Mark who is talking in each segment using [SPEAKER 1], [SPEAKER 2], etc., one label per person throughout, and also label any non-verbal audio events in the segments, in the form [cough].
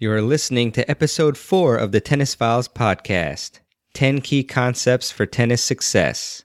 [SPEAKER 1] You're listening to episode four of the Tennis Files podcast 10 Key Concepts for Tennis Success.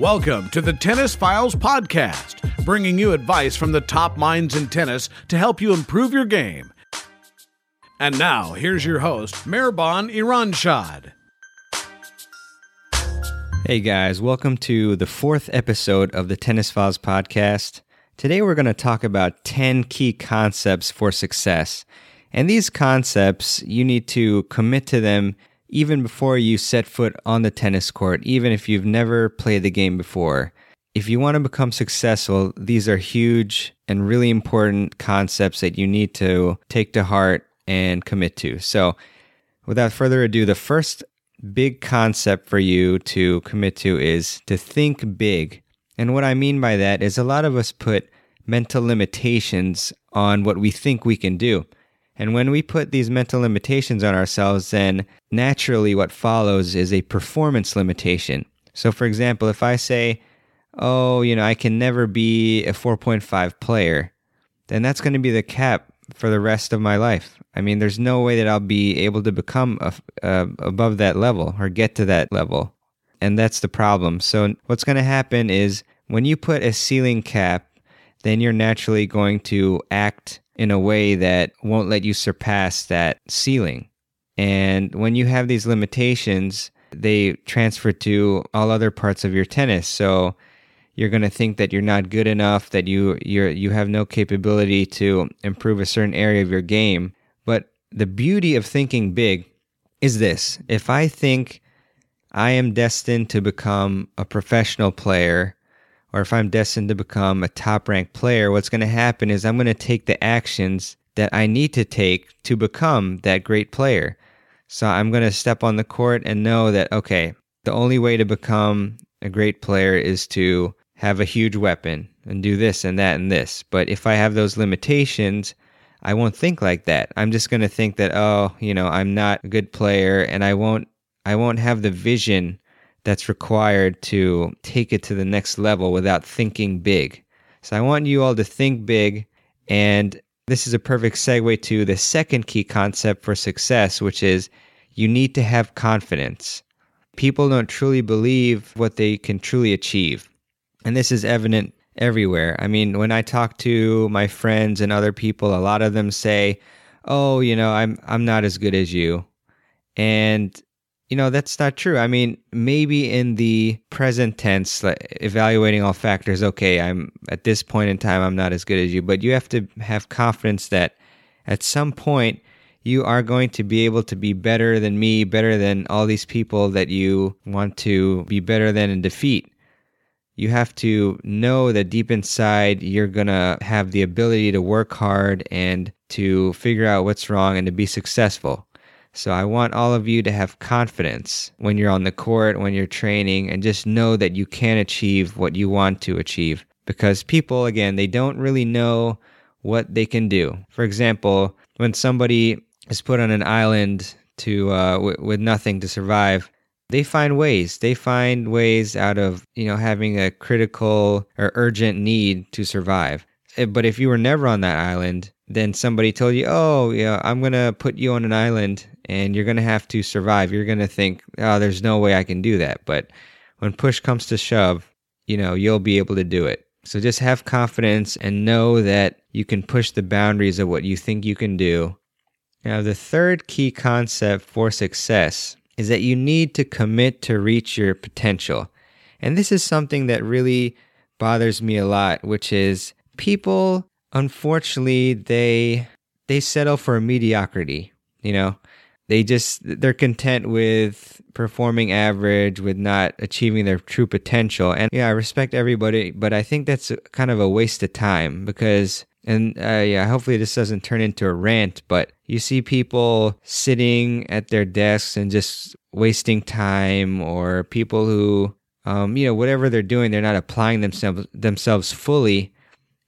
[SPEAKER 2] Welcome to the Tennis Files Podcast, bringing you advice from the top minds in tennis to help you improve your game. And now, here's your host, Mehrban Iranshad.
[SPEAKER 1] Hey guys, welcome to the fourth episode of the Tennis Files podcast. Today we're going to talk about 10 key concepts for success. And these concepts, you need to commit to them even before you set foot on the tennis court, even if you've never played the game before. If you want to become successful, these are huge and really important concepts that you need to take to heart and commit to. So, without further ado, the first big concept for you to commit to is to think big. And what I mean by that is a lot of us put mental limitations on what we think we can do. And when we put these mental limitations on ourselves, then naturally what follows is a performance limitation. So, for example, if I say, oh, you know, I can never be a 4.5 player, then that's going to be the cap for the rest of my life. I mean, there's no way that I'll be able to become a, above that level or get to that level. And that's the problem. So, what's going to happen is when you put a ceiling cap, then you're naturally going to act in a way that won't let you surpass that ceiling. And when you have these limitations, they transfer to all other parts of your tennis. So you're going to think that you're not good enough, that you you you have no capability to improve a certain area of your game. But the beauty of thinking big is this. If I think I am destined to become a professional player or if I'm destined to become a top ranked player, what's going to happen is I'm going to take the actions that I need to take to become that great player. So I'm going to step on the court and know that, okay, the only way to become a great player is to have a huge weapon and do this and that and this. But if I have those limitations, I won't think like that. I'm just going to think that, oh, you know, I'm not a good player and I won't I won't have the vision that's required to take it to the next level without thinking big. So I want you all to think big. And this is a perfect segue to the second key concept for success, which is you need to have confidence. People don't truly believe what they can truly achieve. And this is evident everywhere. I mean, when I talk to my friends and other people, a lot of them say, "Oh, you know, I'm I'm not as good as you." And you know, that's not true. I mean, maybe in the present tense, like evaluating all factors, okay, I'm at this point in time, I'm not as good as you, but you have to have confidence that at some point you are going to be able to be better than me, better than all these people that you want to be better than and defeat. You have to know that deep inside you're going to have the ability to work hard and to figure out what's wrong and to be successful. So I want all of you to have confidence when you're on the court, when you're training, and just know that you can achieve what you want to achieve. Because people, again, they don't really know what they can do. For example, when somebody is put on an island to uh, w- with nothing to survive, they find ways. They find ways out of you know having a critical or urgent need to survive. Eh, but if you were never on that island, then somebody told you, "Oh, yeah, I'm gonna put you on an island and you're to have to survive. You're to think, oh, there's no way I can do that. But when push comes to shove, you know, you'll be able to do it. So just have confidence and know that you can push the boundaries of what you think you can do. Now, the third key concept for success is that you need to commit to reach your potential. And this is something that really bothers me a lot, which is people unfortunately they they settle for mediocrity, you know? They just they're content with performing average with not achieving their true potential. And yeah i respect everybody but i think that's kind of a waste of time because and uh, yeah, hopefully this doesn't turn into a rant, but you see people sitting at their desks and just wasting time, or people who, um, you know, whatever they're doing, they're not applying themselves themselves fully,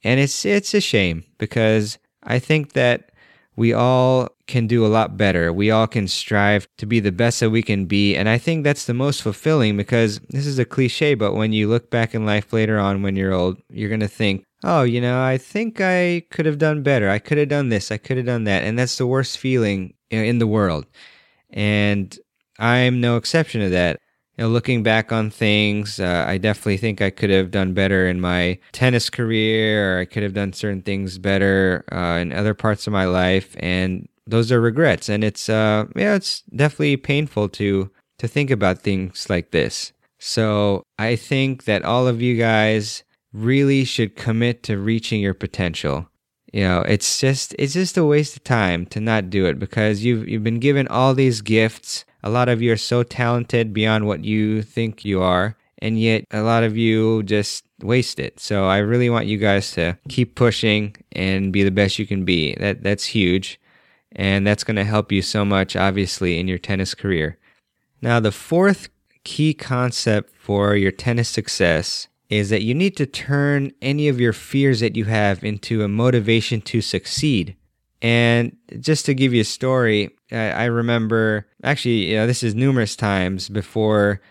[SPEAKER 1] and it's it's a shame because I think that we all can do a lot better. We all can strive to be the best that we can be. And I think that's the most fulfilling because this is a cliche, but when you look back in life later on when you're old, you're going to think, oh, you know, I think I could have done better. I could have done this. I could have done that. And that's the worst feeling in the world. And I'm no exception to that. You know, looking back on things, uh, I definitely think I could have done better in my tennis career, or I could have done certain things better uh, in other parts of my life, and those are regrets. And it's uh, yeah, it's definitely painful to to think about things like this. So I think that all of you guys really should commit to reaching your potential. You know, it's just it's just a waste of time to not do it because you've you've been given all these gifts. A lot of you are so talented beyond what you think you are, and yet a lot of you just waste it. So I really want you guys to keep pushing and be the best you can be. That that's huge. And that's going to help you so much obviously in your tennis career. Now, the fourth key concept for your tennis success is that you need to turn any of your fears that you have into a motivation to succeed. And just to give you a story, I, remember actually, you know, this is numerous times before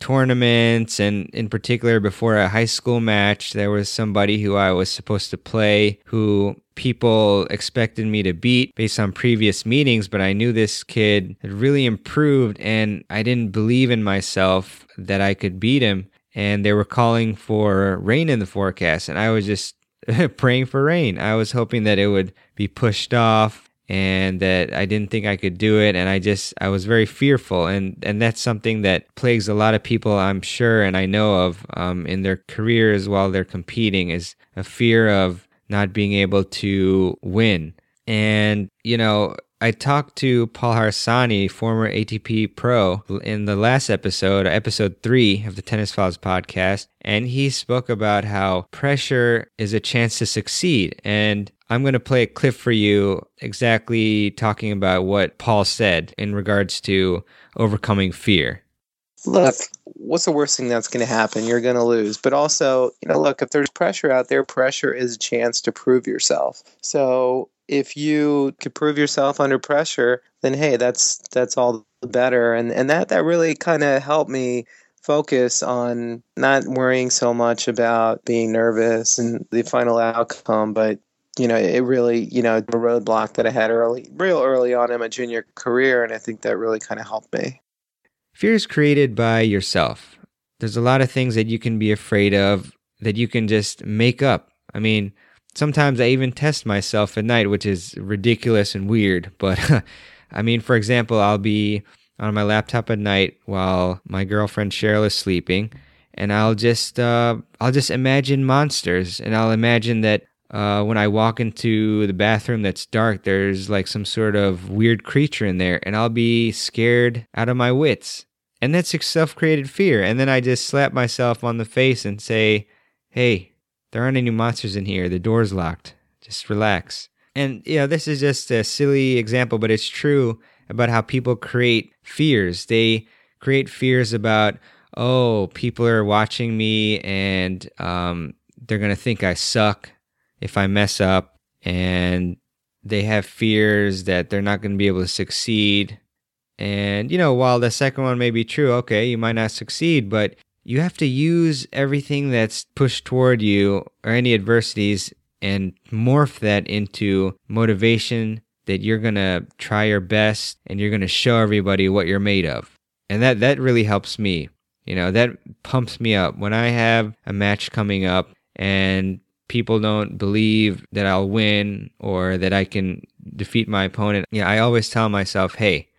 [SPEAKER 1] tournaments and in particular before a high school match there was somebody who I was supposed to play who people expected me to beat based on previous meetings but I knew this kid had really improved and I didn't believe in myself that I could beat him and they were calling for rain in the forecast and i was just [laughs] praying for rain. I was hoping that it would be pushed off and that i didn't think i could do it and i just i was very fearful and and that's something that plagues a lot of people i'm sure and i know of um, in their careers while they're competing is a fear of not being able to win. And you know I talked to Paul Harsanyi, former ATP pro, in the last episode, episode three of the Tennis Files podcast, and he spoke about how pressure is a chance to succeed. And I'm going to play a clip for you exactly talking about what Paul said in regards to overcoming fear.
[SPEAKER 3] Look, what's the worst thing that's going to happen? You're going to lose. But also, you know, look, if there's pressure out there, pressure is a chance to prove yourself. So if you could prove yourself under pressure, then hey, that's that's all the better. And and that that really kind of helped me focus on not worrying so much about being nervous and the final outcome, but you know, it really, you know, the roadblock that I had early, real early on in my junior career, and I think that really kind of helped me.
[SPEAKER 1] Fear is created by yourself. There's a lot of things that you can be afraid of that you can just make up. I mean, sometimes I even test myself at night, which is ridiculous and weird. But [laughs] I mean, for example, I'll be on my laptop at night while my girlfriend Cheryl is sleeping, and I'll just uh, I'll just imagine monsters, and I'll imagine that uh, when I walk into the bathroom that's dark, there's like some sort of weird creature in there, and I'll be scared out of my wits. And that's a self created fear. And then I just slap myself on the face and say, hey, there aren't any monsters in here. The door's locked. Just relax. And, you know, this is just a silly example, but it's true about how people create fears. They create fears about, oh, people are watching me and um, they're going to think I suck if I mess up. And they have fears that they're not going to be able to succeed. And, you know, while the second one may be true, okay, you might not succeed, but you have to use everything that's pushed toward you or any adversities and morph that into motivation that you're going to try your best and you're going to show everybody what you're made of. And that that really helps me. You know, that pumps me up when I have a match coming up and people don't believe that I'll win or that I can defeat my opponent. Yeah, I always tell myself, "Hey,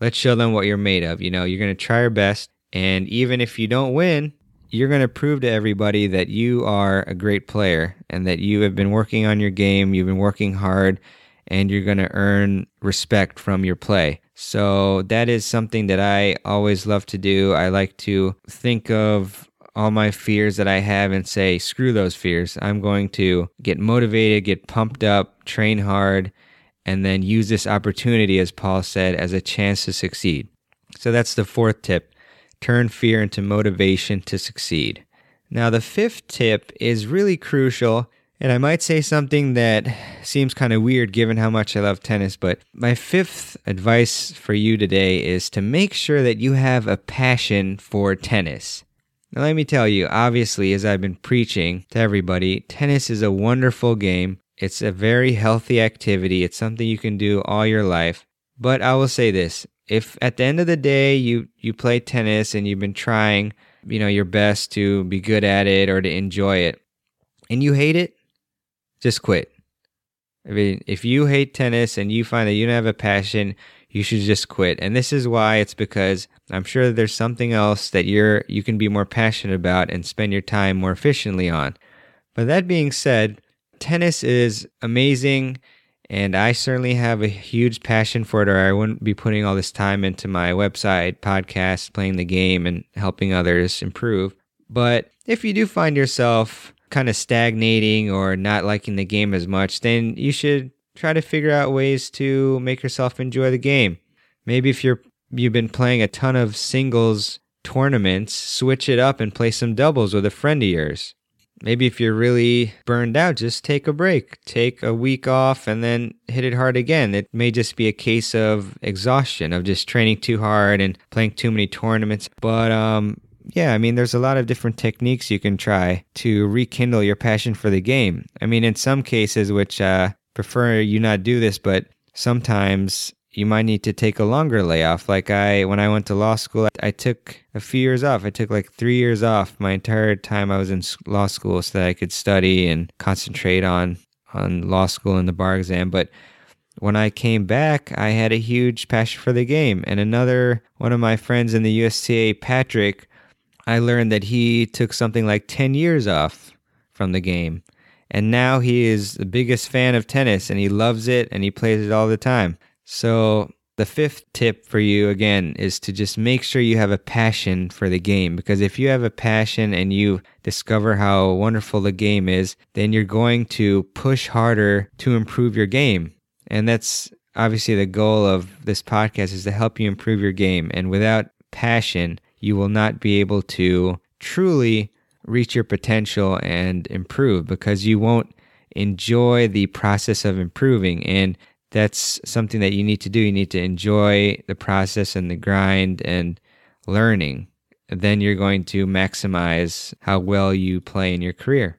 [SPEAKER 1] let's show them what you're made of." You know, you're going to try your best and even if you don't win, you're going to prove to everybody that you are a great player and that you have been working on your game, you've been working hard, and you're going to earn respect from your play. So that is something that I always love to do. I like to think of all my fears that I have and say, screw those fears. I'm going to get motivated, get pumped up, train hard, and then use this opportunity, as Paul said, as a chance to succeed. So that's the fourth tip turn fear into motivation to succeed. Now, the fifth tip is really crucial. And I might say something that seems kind of weird given how much I love tennis, but my fifth advice for you today is to make sure that you have a passion for tennis. Now, let me tell you, obviously, as I've been preaching to everybody, tennis is a wonderful game. It's a very healthy activity. It's something you can do all your life. But I will say this if at the end of the day you, you play tennis and you've been trying, you know, your best to be good at it or to enjoy it, and you hate it, just quit. I mean, if you hate tennis and you find that you don't have a passion, you should just quit. And this is why it's because I'm sure there's something else that you're you can be more passionate about and spend your time more efficiently on. But that being said, tennis is amazing and I certainly have a huge passion for it or I wouldn't be putting all this time into my website, podcast, playing the game and helping others improve. But if you do find yourself kind of stagnating or not liking the game as much, then you should try to figure out ways to make yourself enjoy the game. Maybe if you're you've been playing a ton of singles tournaments, switch it up and play some doubles with a friend of yours. Maybe if you're really burned out, just take a break. Take a week off and then hit it hard again. It may just be a case of exhaustion, of just training too hard and playing too many tournaments. But um, yeah, I mean, there's a lot of different techniques you can try to rekindle your passion for the game. I mean, in some cases, which uh, prefer you not do this, but sometimes you might need to take a longer layoff. Like I, when I went to law school, I took a few years off. I took like three years off my entire time I was in law school so that I could study and concentrate on on law school and the bar exam. But when I came back, I had a huge passion for the game. And another one of my friends in the USTA, Patrick, I learned that he took something like 10 years off from the game. And now he is the biggest fan of tennis and he loves it and he plays it all the time. So, the fifth tip for you again is to just make sure you have a passion for the game because if you have a passion and you discover how wonderful the game is, then you're going to push harder to improve your game. And that's obviously the goal of this podcast is to help you improve your game. And without passion, you will not be able to truly reach your potential and improve because you won't enjoy the process of improving. And that's something that you need to do. You need to enjoy the process and the grind and learning. Then you're going to maximize how well you play in your career.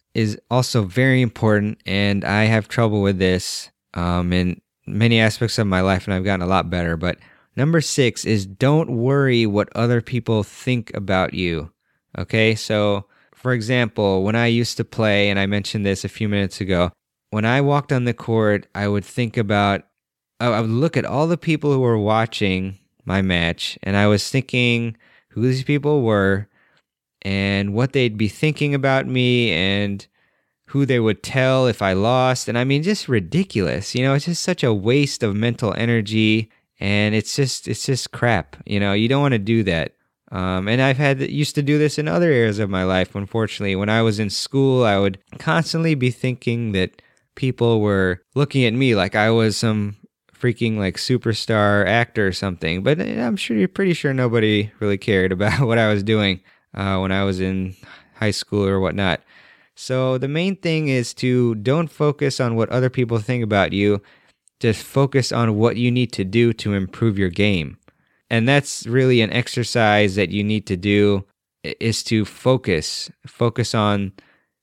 [SPEAKER 1] is also very important, and I have trouble with this um, in many aspects of my life, and I've gotten a lot better. But number six is don't worry what other people think about you. Okay, so for example, when I used to play, and I mentioned this a few minutes ago, when I walked on the court, I would think about, I would look at all the people who were watching my match, and I was thinking who these people were and what they'd be thinking about me and who they would tell if I lost. And I mean, just ridiculous. You know, it's just such a waste of mental energy. And it's just, it's just crap. You know, you don't want to do that. Um, and I've had used to do this in other areas of my life. Unfortunately, when I was in school, I would constantly be thinking that people were looking at me like I was some freaking like superstar actor or something. But I'm sure you're pretty sure nobody really cared [laughs] about what I was doing uh, when I was in high school or whatnot. So the main thing is to don't focus on what other people think about you. Just focus on what you need to do to improve your game. And that's really an exercise that you need to do is to focus. Focus on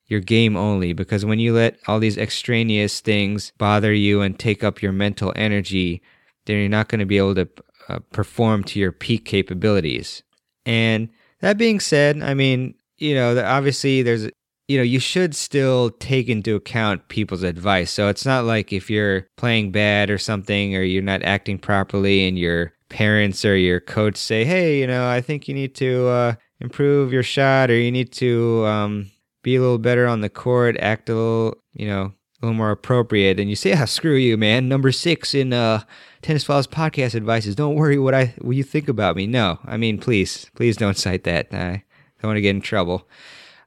[SPEAKER 1] your game only because when you let all these extraneous things bother you and take up your mental energy, then you're not going to be able to uh, perform to your peak capabilities. And that being said, I mean, you know, obviously there's you know, you should still take into account people's advice. So it's not like if you're playing bad or something or you're not acting properly and your parents or your coach say, hey, you know, I think you need to uh, improve your shot or you need to um, be a little better on the court, act a little, you know, a little more appropriate. And you say, ah, screw you, man. Number six in uh, Tennis Files podcast advice is don't worry what I what you think about me. No, I mean, please, please don't cite that. I don't want to get in trouble.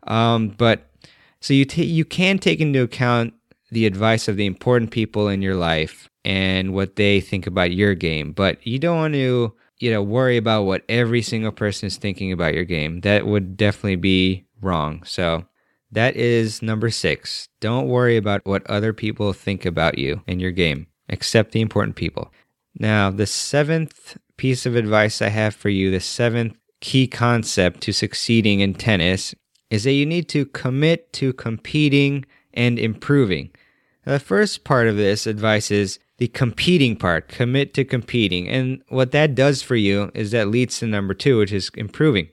[SPEAKER 1] Um, but so you ta- you can take into account the advice of the important people in your life and what they think about your game, but you don't want to you know worry about what every single person is thinking about your game. That would definitely be wrong. So that is number 6. Don't worry about what other people think about you and your game, except the important people. Now, the seventh piece of advice I have for you, the seventh key concept to succeeding in tennis is that you need to commit to competing and improving. Now, the first part of this advice is the competing part, commit to competing. And what that does for you is that leads to number two, which is improving.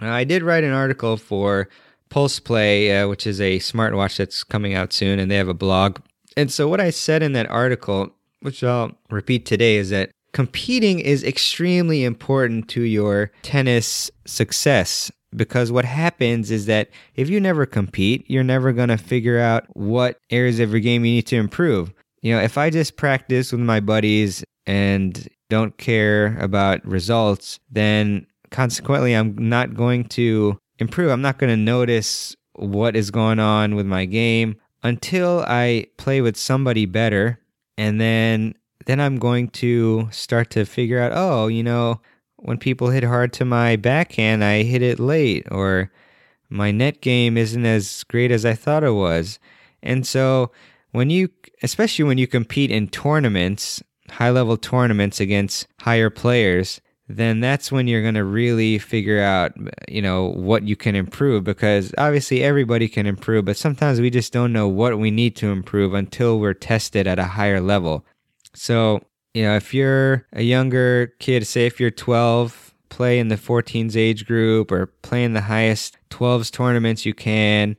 [SPEAKER 1] Now, I did write an article for Pulse Play, uh, which is a smartwatch that's coming out soon, and they have a blog. And so, what I said in that article, which I'll repeat today, is that competing is extremely important to your tennis success because what happens is that if you never compete, you're never going to figure out what areas of your game you need to improve. You know, if I just practice with my buddies and don't care about results, then consequently, I'm not going to improve. I'm not going to notice what is going on with my game until I play with somebody better. And then, then I'm going to start to figure out, oh, you know, when people hit hard to my backhand, I hit it late, or my net game isn't as great as I thought it was. And so, when you, especially when you compete in tournaments, high level tournaments against higher players, then that's when you're going to really figure out, you know, what you can improve because obviously everybody can improve, but sometimes we just don't know what we need to improve until we're tested at a higher level. So, you know, if you're a younger kid, say if you're 12, play in the 14s age group or play in the highest 12s tournaments you can.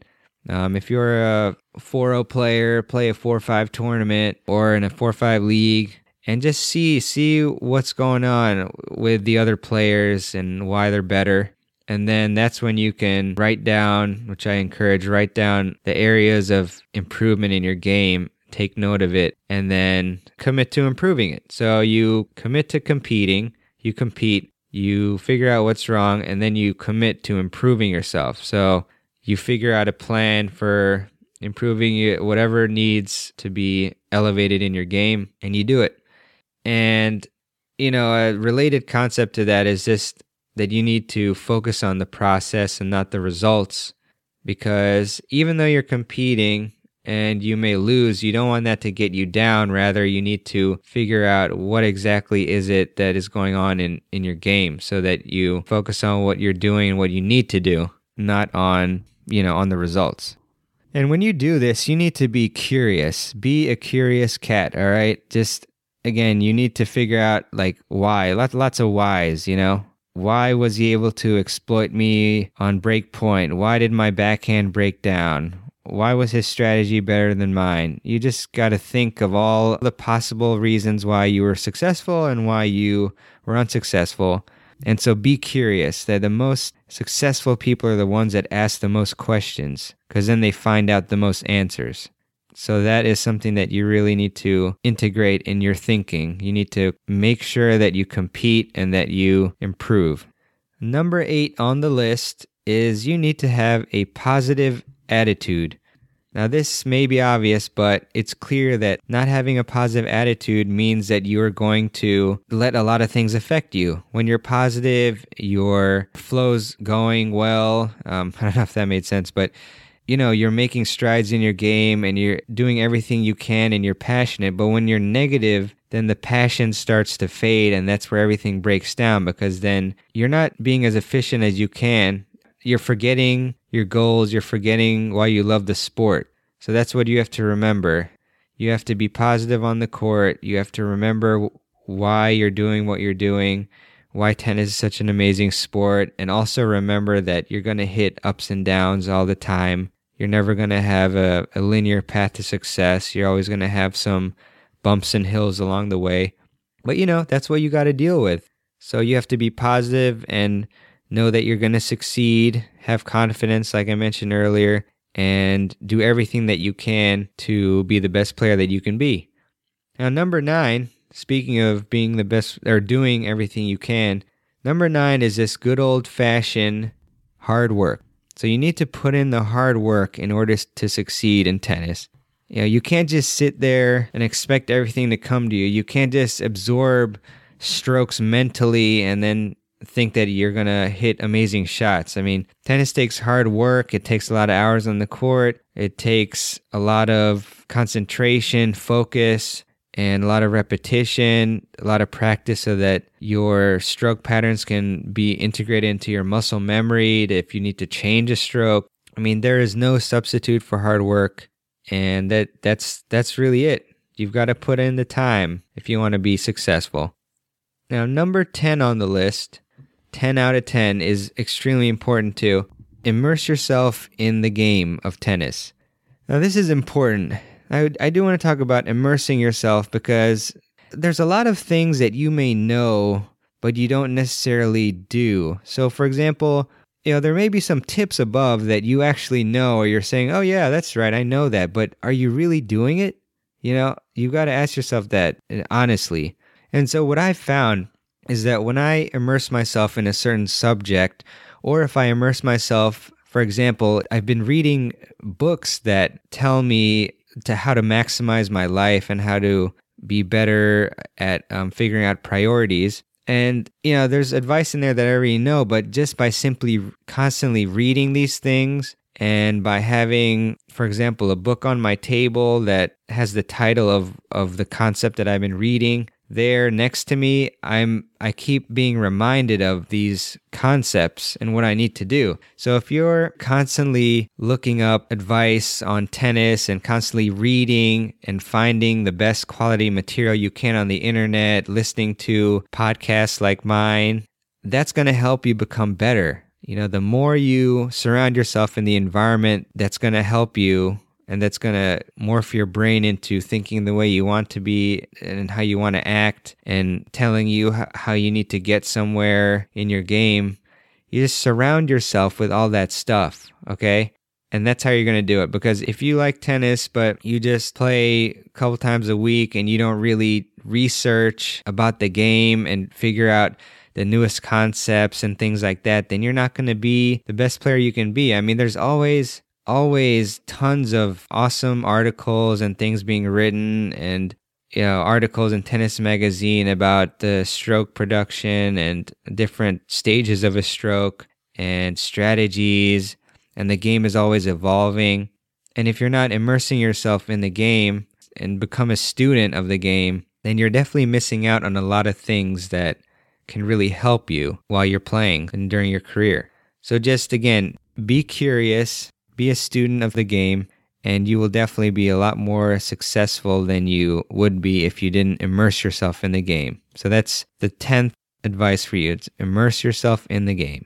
[SPEAKER 1] Um, if you're a 4-0 player, play a 4 5 tournament or in a 4 5 league and just see see what's going on with the other players and why they're better. And then that's when you can write down, which I encourage, write down the areas of improvement in your game take note of it, and then commit to improving it. So you commit to competing, you compete, you figure out what's wrong, and then you commit to improving yourself. So you figure out a plan for improving whatever needs to be elevated in your game, and you do it. And, you know, a related concept to that is just that you need to focus on the process and not the results. Because even though you're competing, and you may lose, you don't want that to get you down. Rather, you need to figure out what exactly is it that is going on in, in your game so that you focus on what you're doing and what you need to do, not on, you know, on the results. And when you do this, you need to be curious. Be a curious cat, all right? Just again, you need to figure out like why. Lots lots of whys, you know? Why was he able to exploit me on break point? Why did my backhand break down? Why was his strategy better than mine? You just got to think of all the possible reasons why you were successful and why you were unsuccessful. And so be curious that the most successful people are the ones that ask the most questions because then they find out the most answers. So that is something that you really need to integrate in your thinking. You need to make sure that you compete and that you improve. Number eight on the list is you need to have a positive attitude. Now, this may be obvious, but it's clear that not having a positive attitude means that you are going to let a lot of things affect you. When you're positive, your flow's going well. Um, [laughs] I don't know if that made sense, but you know, you're making strides in your game and you're doing everything you can and you're passionate. But when you're negative, then the passion starts to fade and that's where everything breaks down because then you're not being as efficient as you can you're forgetting your goals, you're forgetting why you love the sport. So that's what you have to remember. You have to be positive on the court. You have to remember why you're doing what you're doing, why tennis is such an amazing sport, and also remember that you're going to hit ups and downs all the time. You're never going to have a, a linear path to success. You're always going to have some bumps and hills along the way. But you know, that's what you got to deal with. So you have to be positive and know that you're going to succeed, have confidence, like I mentioned earlier, and do everything that you can to be the best player that you can be. Now, number nine, speaking of being the best or doing everything you can, number nine is this good old fashioned hard work. So you need to put in the hard work in order to succeed in tennis. You know, you can't just sit there and expect everything to come to you. You can't just absorb strokes mentally and then think that you're going to hit amazing shots. I mean, tennis takes hard work, it takes a lot of hours on the court, it takes a lot of concentration, focus, and a lot of repetition, a lot of practice so that your stroke patterns can be integrated into your muscle memory if you need to change a stroke. I mean, there is no substitute for hard work, and that that's that's really it. You've got to put in the time if you want to be successful. Now, number 10 on the list, 10 out of 10 is extremely important too. Immerse yourself in the game of tennis. Now, this is important I, I do want to talk about immersing yourself because there's a lot of things that you may know, but you don't necessarily do. So, for example, you know, there may be some tips above that you actually know, or you're saying, oh, yeah, that's right, I know that, but are you really doing it? You know, you've got to ask yourself that uh, honestly. And so, what I've found is that when I immerse myself in a certain subject, or if I immerse myself, for example, I've been reading books that tell me to how to maximize my life and how to be better at um, figuring out priorities. And, you know, there's advice in there that I already know, but just by simply constantly reading these things and by having, for example, a book on my table that has the title of, of the concept that I've been reading, there next to me i'm i keep being reminded of these concepts and what i need to do. So if you're constantly looking up advice on tennis and constantly reading and finding the best quality material you can on the internet listening to podcasts like mine that's going to help you become better. You know the more you surround yourself in the environment that's going to help you and that's going to morph your brain into thinking the way you want to be and how you want to act and telling you how you need to get somewhere in your game. You just surround yourself with all that stuff, okay? And that's how you're going to do it. Because if you like tennis, but you just play a couple times a week and you don't really research about the game and figure out the newest concepts and things like that, then you're not going to be the best player you can be. I mean, there's always always tons of awesome articles and things being written and you know articles in tennis magazine about the stroke production and different stages of a stroke and strategies and the game is always evolving. And if you're not immersing yourself in the game and become a student of the game then you're definitely missing out on a lot of things that can really help you while you're playing and during your career. So just again be curious be a student of the game, and you will definitely be a lot more successful than you would be if you didn't immerse yourself in the game. So that's the 10th advice for you. It's immerse yourself in the game.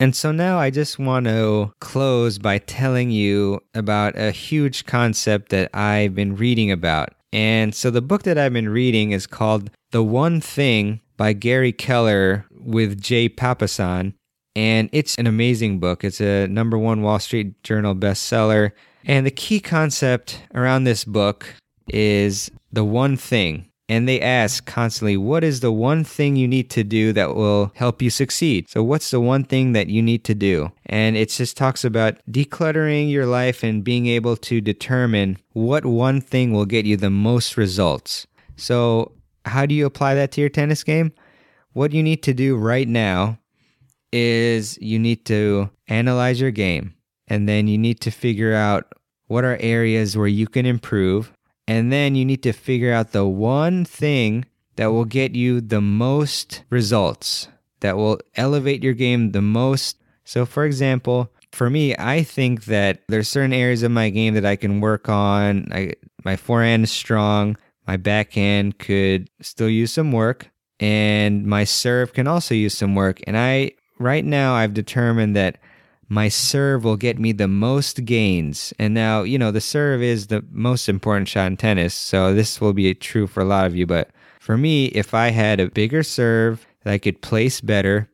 [SPEAKER 1] And so now I just want to close by telling you about a huge concept that I've been reading about. And so the book that I've been reading is called The One Thing by Gary Keller with Jay Papasan. And it's an amazing book. It's a number one Wall Street Journal bestseller. And the key concept around this book is the one thing. And they ask constantly, what is the one thing you need to do that will help you succeed? So, what's the one thing that you need to do? And it just talks about decluttering your life and being able to determine what one thing will get you the most results. So, how do you apply that to your tennis game? What you need to do right now is you need to analyze your game and then you need to figure out what are areas where you can improve. And then you need to figure out the one thing that will get you the most results, that will elevate your game the most. So, for example, for me, I think that there's certain areas of my game that I can work on. I, my forehand is strong. My backhand could still use some work, and my serve can also use some work. And I right now I've determined that my serve will get me the most gains. And now, you know, the serve is the most important shot in tennis. So this will be true for a lot of you. But for me, if I had a bigger serve that I could place better,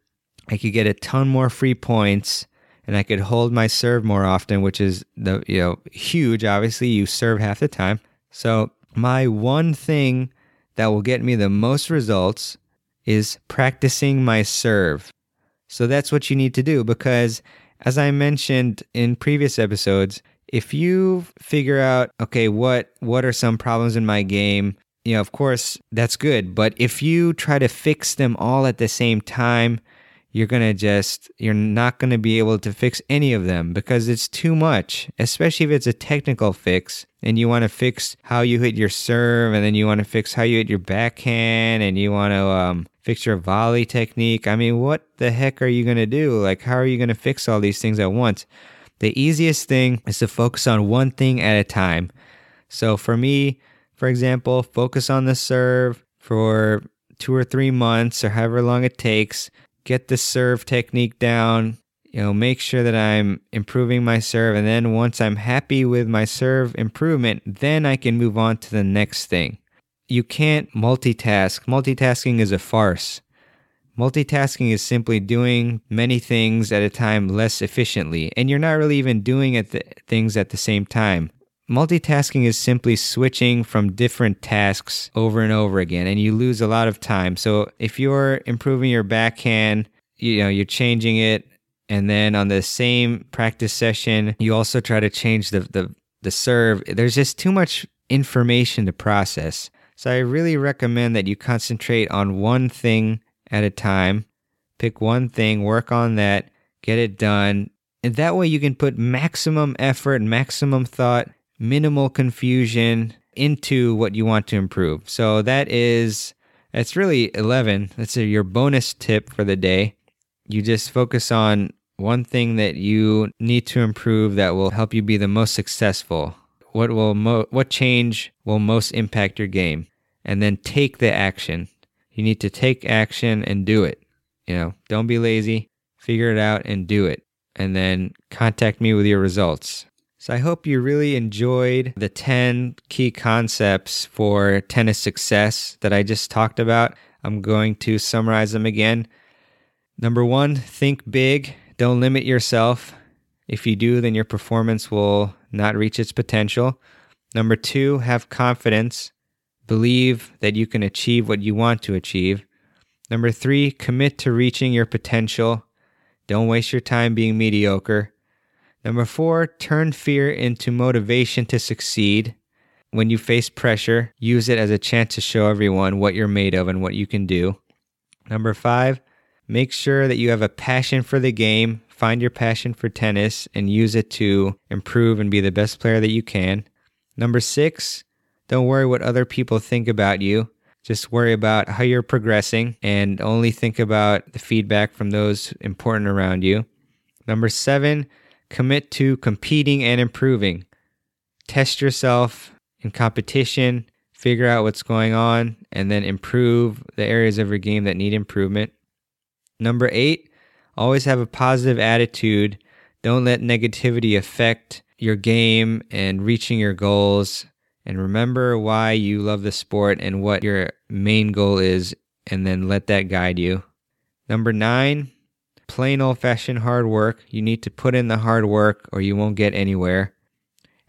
[SPEAKER 1] I could get a ton more free points and I could hold my serve more often, which is the you know huge. Obviously, you serve half the time. So my one thing that will get me the most results is practicing my serve. So that's what you need to do because as I mentioned in previous episodes, if you figure out okay, what what are some problems in my game, you know, of course, that's good, but if you try to fix them all at the same time, you're going to just you're not going to be able to fix any of them because it's too much especially if it's a technical fix and you want to fix how you hit your serve and then you want to fix how you hit your backhand and you want to um, fix your volley technique? I mean what the heck are you going to do? Like how are you going to fix all these things at once? The easiest thing is to focus on one thing at a time. So for me for example focus on the serve for two or three months or however long it takes. Get the serve technique down, you know, make sure that I'm improving my serve. And then once I'm happy with my serve improvement, then I can move on to the next thing. You can't multitask. Multitasking is a farce. Multitasking is simply doing many things at a time less efficiently, and you're not really even doing it th- things at the same time. Multitasking is simply switching from different tasks over and over again, and you lose a lot of time. So if you're improving your backhand, you know, you're changing it, and then on the same practice session, you also try to change the, the, the serve. There's just too much information to process. So I really recommend that you concentrate on one thing at a time. Pick one thing, work on that, get it done. And that way you can put maximum effort, maximum thought minimal confusion into what you want to improve. So that is it's really 11. That's your bonus tip for the day. You just focus on one thing that you need to improve that will help you be the most successful. What will mo- what change will most impact your game? And then take the action. You need to take action and do it. You know, don't be lazy. Figure it out and do it. And then contact me with your results. So I hope you really enjoyed the 10 key concepts for tennis success that I just talked about. I'm going to summarize them again. Number one, think big. Don't limit yourself. If you do, then your performance will not reach its potential. Number two, have confidence. Believe that you can achieve what you want to achieve. Number three, commit to reaching your potential. Don't waste your time being mediocre. Number four, turn fear into motivation to succeed. When you face pressure, use it as a chance to show everyone what you're made of and what you can do. Number five, make sure that you have a passion for the game. Find your passion for tennis and use it to improve and be the best player that you can. Number six, don't worry what other people think about you. Just worry about how you're progressing and only think about the feedback from those important around you. Number seven, Commit to competing and improving. Test yourself in competition, figure out what's going on, and then improve the areas of your game that need improvement. Number eight, always have a positive attitude. Don't let negativity affect your game and reaching your goals. And remember why you love the sport and what your main goal is, and then let that guide you. Number nine, plain old fashioned hard work. You need to put in the hard work or you won't get anywhere.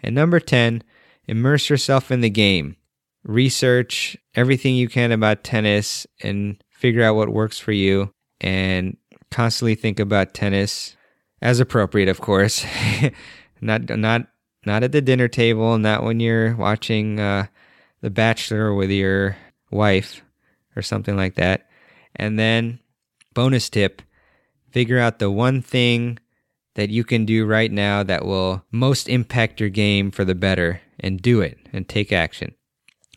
[SPEAKER 1] And number 10, immerse yourself in the game. Research everything you can about tennis and figure out what works for you and constantly think about tennis as appropriate, of course. [laughs] not not not at the dinner table, not when you're watching uh, The Bachelor with your wife or something like that. And then bonus tip, figure out the one thing that you can do right now that will most impact your game for the better and do it and take action.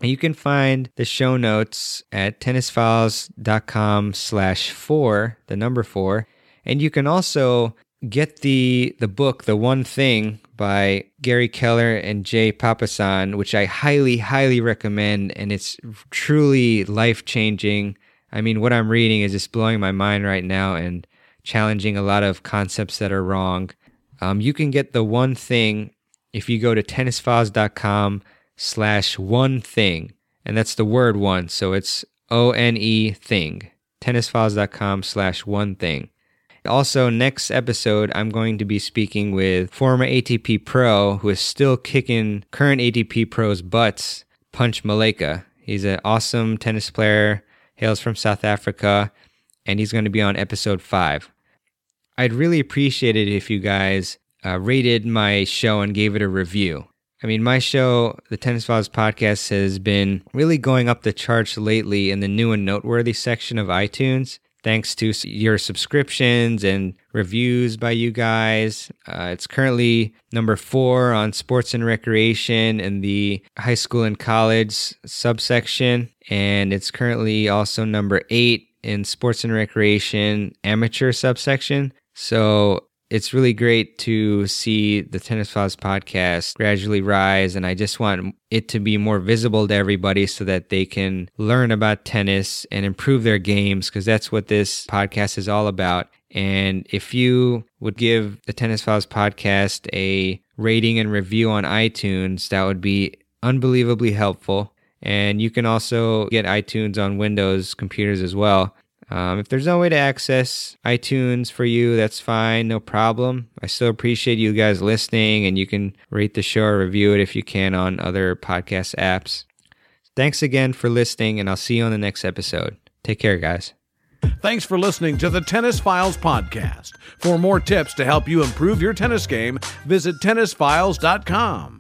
[SPEAKER 1] And you can find the show notes at tennisfiles.com slash four, the number four. And you can also get the the book, The One Thing by Gary Keller and Jay Papasan, which I highly, highly recommend. And it's truly life changing. I mean, what I'm reading is just blowing my mind right now. And challenging a lot of concepts that are wrong. Um, you can get the one thing if you go to tennisfiles.com slash one thing. And that's the word one. So it's O N E thing. Tennisfiles.com slash one thing. Also, next episode, I'm going to be speaking with former ATP pro who is still kicking current ATP pros' butts, Punch Maleka. He's an awesome tennis player, hails from South Africa, and he's going to be on episode five. I'd really appreciate it if you guys uh, rated my show and gave it a review. I mean, my show, the Tennis Files podcast, has been really going up the charts lately in the new and noteworthy section of iTunes thanks to your subscriptions and reviews by you guys. Uh, it's currently number four on sports and recreation in the high school and college subsection, and it's currently also number eight in sports and recreation amateur subsection. So it's really great to see the Tennis Files podcast gradually rise. And I just want it to be more visible to everybody so that they can learn about tennis and improve their games because that's what this podcast is all about. And if you would give the Tennis Files podcast a rating and review on iTunes, that would be unbelievably helpful. And you can also get iTunes on Windows computers as well. Um, if there's no way to access iTunes for you, that's fine, no problem. I still appreciate you guys listening, and you can rate the show or review it if you can on other podcast apps. Thanks again for listening, and I'll see you on the next episode. Take care, guys.
[SPEAKER 2] Thanks for listening to the Tennis Files podcast. For more tips to help you improve your tennis game, visit tennisfiles.com.